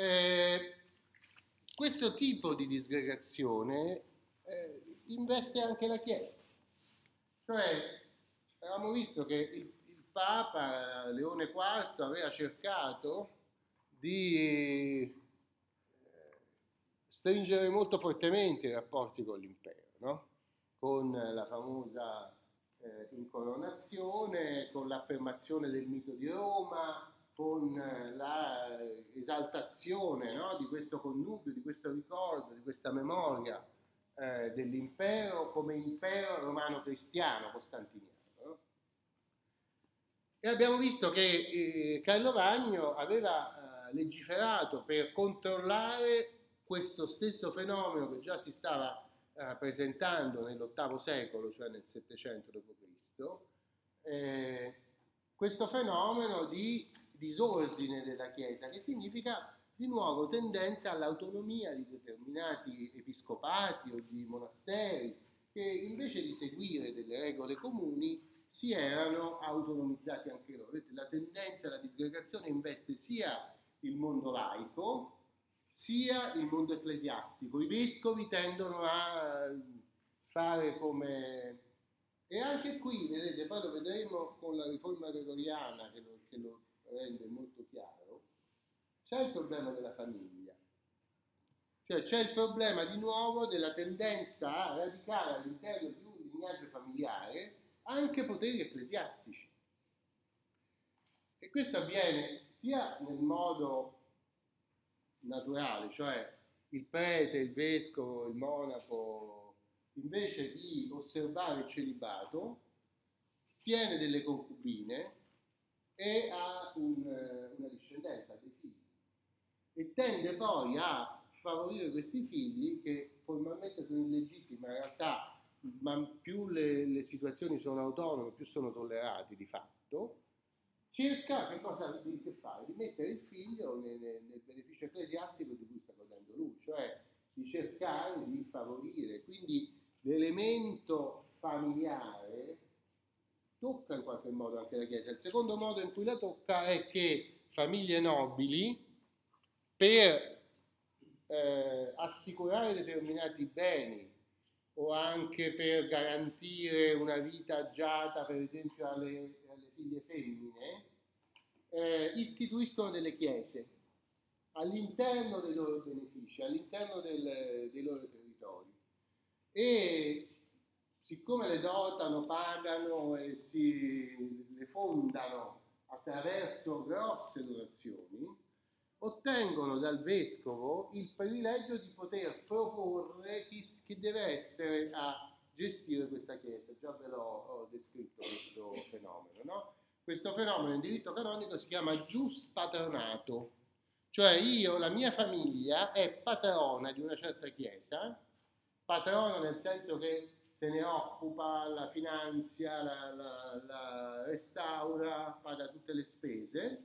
Eh, questo tipo di disgregazione eh, investe anche la Chiesa. Cioè, avevamo visto che il, il Papa Leone IV aveva cercato di eh, stringere molto fortemente i rapporti con l'impero, no? con la famosa eh, incoronazione, con l'affermazione del mito di Roma, con l'esaltazione no? di questo connubio, di questo ricordo, di questa memoria eh, dell'impero come impero romano-cristiano costantiniano. No? E abbiamo visto che eh, Carlo Magno aveva eh, legiferato per controllare questo stesso fenomeno che già si stava eh, presentando nell'VIII secolo, cioè nel 700 d.C., eh, questo fenomeno di disordine della Chiesa, che significa di nuovo tendenza all'autonomia di determinati episcopati o di monasteri che invece di seguire delle regole comuni si erano autonomizzati anche loro. La tendenza alla disgregazione investe sia il mondo laico sia il mondo ecclesiastico. I vescovi tendono a fare come... E anche qui, vedete, poi lo vedremo con la riforma gregoriana che lo, che lo rende molto chiaro c'è il problema della famiglia, cioè c'è il problema di nuovo della tendenza a radicare all'interno di un lignaggio familiare anche poteri ecclesiastici. E questo avviene sia nel modo naturale, cioè il prete, il vescovo, il monaco, invece di osservare il celibato, tiene delle concubine e ha un, una discendenza, dei figli e tende poi a favorire questi figli che formalmente sono illegittimi, ma in realtà ma più le, le, situazioni sono autonome, più sono tollerati di fatto, cerca che cosa di, che fare? Di mettere il figlio nel, nel beneficio ecclesiastico di cui sta godendo lui, cioè di cercare di favorire. Quindi l'elemento familiare tocca in qualche modo anche la Chiesa. Il secondo modo in cui la tocca è che famiglie nobili, per eh, assicurare determinati beni o anche per garantire una vita agiata, per esempio, alle, alle figlie femmine, eh, istituiscono delle chiese all'interno dei loro benefici, all'interno del, dei loro territori. E siccome le dotano, pagano e si, le fondano attraverso grosse donazioni, ottengono dal vescovo il privilegio di poter proporre chi, chi deve essere a gestire questa chiesa. Già ve l'ho descritto questo fenomeno. No? Questo fenomeno in diritto canonico si chiama gius patronato, cioè io, la mia famiglia è patrona di una certa chiesa, patrona nel senso che se ne occupa, la finanzia, la, la, la restaura, paga tutte le spese,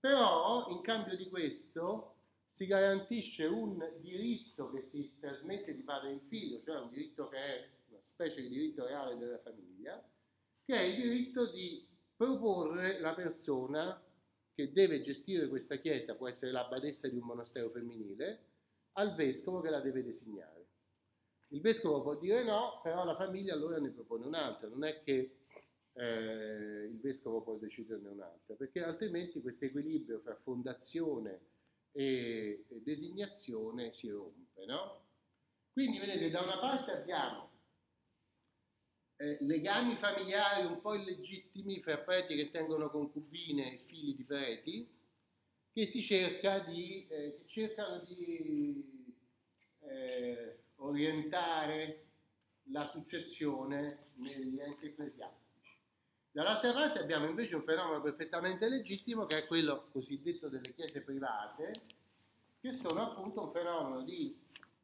però in cambio di questo si garantisce un diritto che si trasmette di padre in figlio, cioè un diritto che è una specie di diritto reale della famiglia, che è il diritto di proporre la persona che deve gestire questa chiesa, può essere la badessa di un monastero femminile, al vescovo che la deve designare. Il vescovo può dire no, però la famiglia allora ne propone un'altra, non è che eh, il vescovo può deciderne un'altra, perché altrimenti questo equilibrio fra fondazione e, e designazione si rompe. No? Quindi vedete, da una parte abbiamo eh, legami familiari un po' illegittimi fra preti che tengono concubine e figli di preti, che si cerca di, eh, cercano di eh, orientare la successione negli enti ecclesiastici. Dall'altra parte abbiamo invece un fenomeno perfettamente legittimo che è quello cosiddetto delle chiese private, che sono appunto un fenomeno di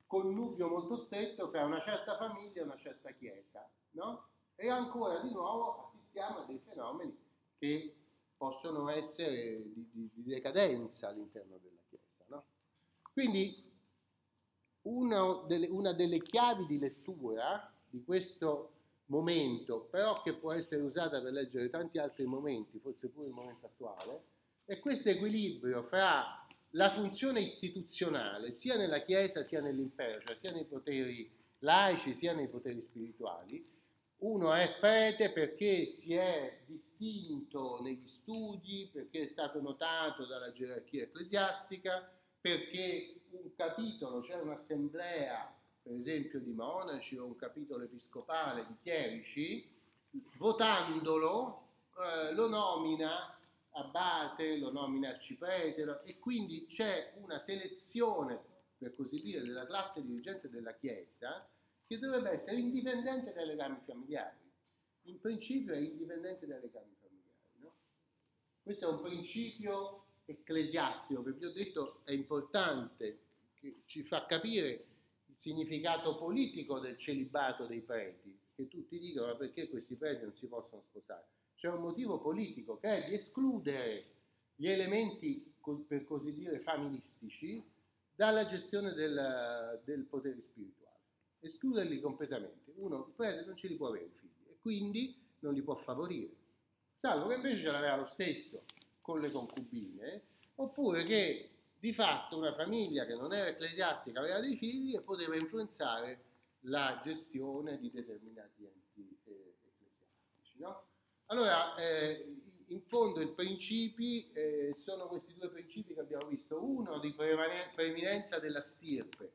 connubio molto stretto tra una certa famiglia e una certa chiesa, no? E ancora di nuovo assistiamo a dei fenomeni che possono essere di, di, di decadenza all'interno della chiesa, no? Quindi una delle, una delle chiavi di lettura di questo momento, però che può essere usata per leggere tanti altri momenti, forse pure il momento attuale, è questo equilibrio fra la funzione istituzionale sia nella Chiesa sia nell'impero, cioè sia nei poteri laici sia nei poteri spirituali. Uno è prete perché si è distinto negli studi, perché è stato notato dalla gerarchia ecclesiastica, perché un capitolo, cioè un'assemblea, per esempio di monaci o un capitolo episcopale di chierici, votandolo eh, lo nomina abate, lo nomina arciprete e quindi c'è una selezione, per così dire, della classe dirigente della Chiesa che dovrebbe essere indipendente dai legami familiari. In principio è indipendente dai legami familiari. No? Questo è un principio ecclesiastico che vi ho detto è importante, che ci fa capire il significato politico del celibato dei preti, che tutti dicono ma perché questi preti non si possono sposare? C'è un motivo politico che è di escludere gli elementi, per così dire, familistici dalla gestione del, del potere spirituale. Escluderli completamente. Uno, il prete non ce li può avere figli e quindi non li può favorire. Salvo che invece ce l'aveva lo stesso con le concubine, oppure che di fatto una famiglia che non era ecclesiastica aveva dei figli e poteva influenzare la gestione di determinati enti eh, ecclesiastici. No? Allora, eh, in fondo i principi eh, sono questi due principi che abbiamo visto. Uno di preeminenza della stirpe,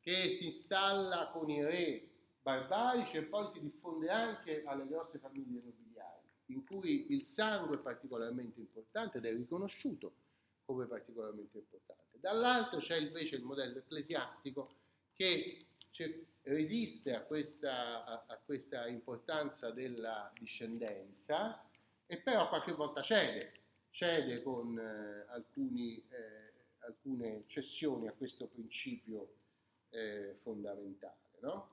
che si installa con i re barbarici e poi si diffonde anche alle grosse famiglie nobiliari, in cui il sangue è particolarmente importante ed è riconosciuto come particolarmente importante. Dall'altro c'è invece il modello ecclesiastico che resiste a questa, a, a questa importanza della discendenza e però qualche volta cede, cede con eh, alcuni, eh, alcune cessioni a questo principio eh, fondamentale. No?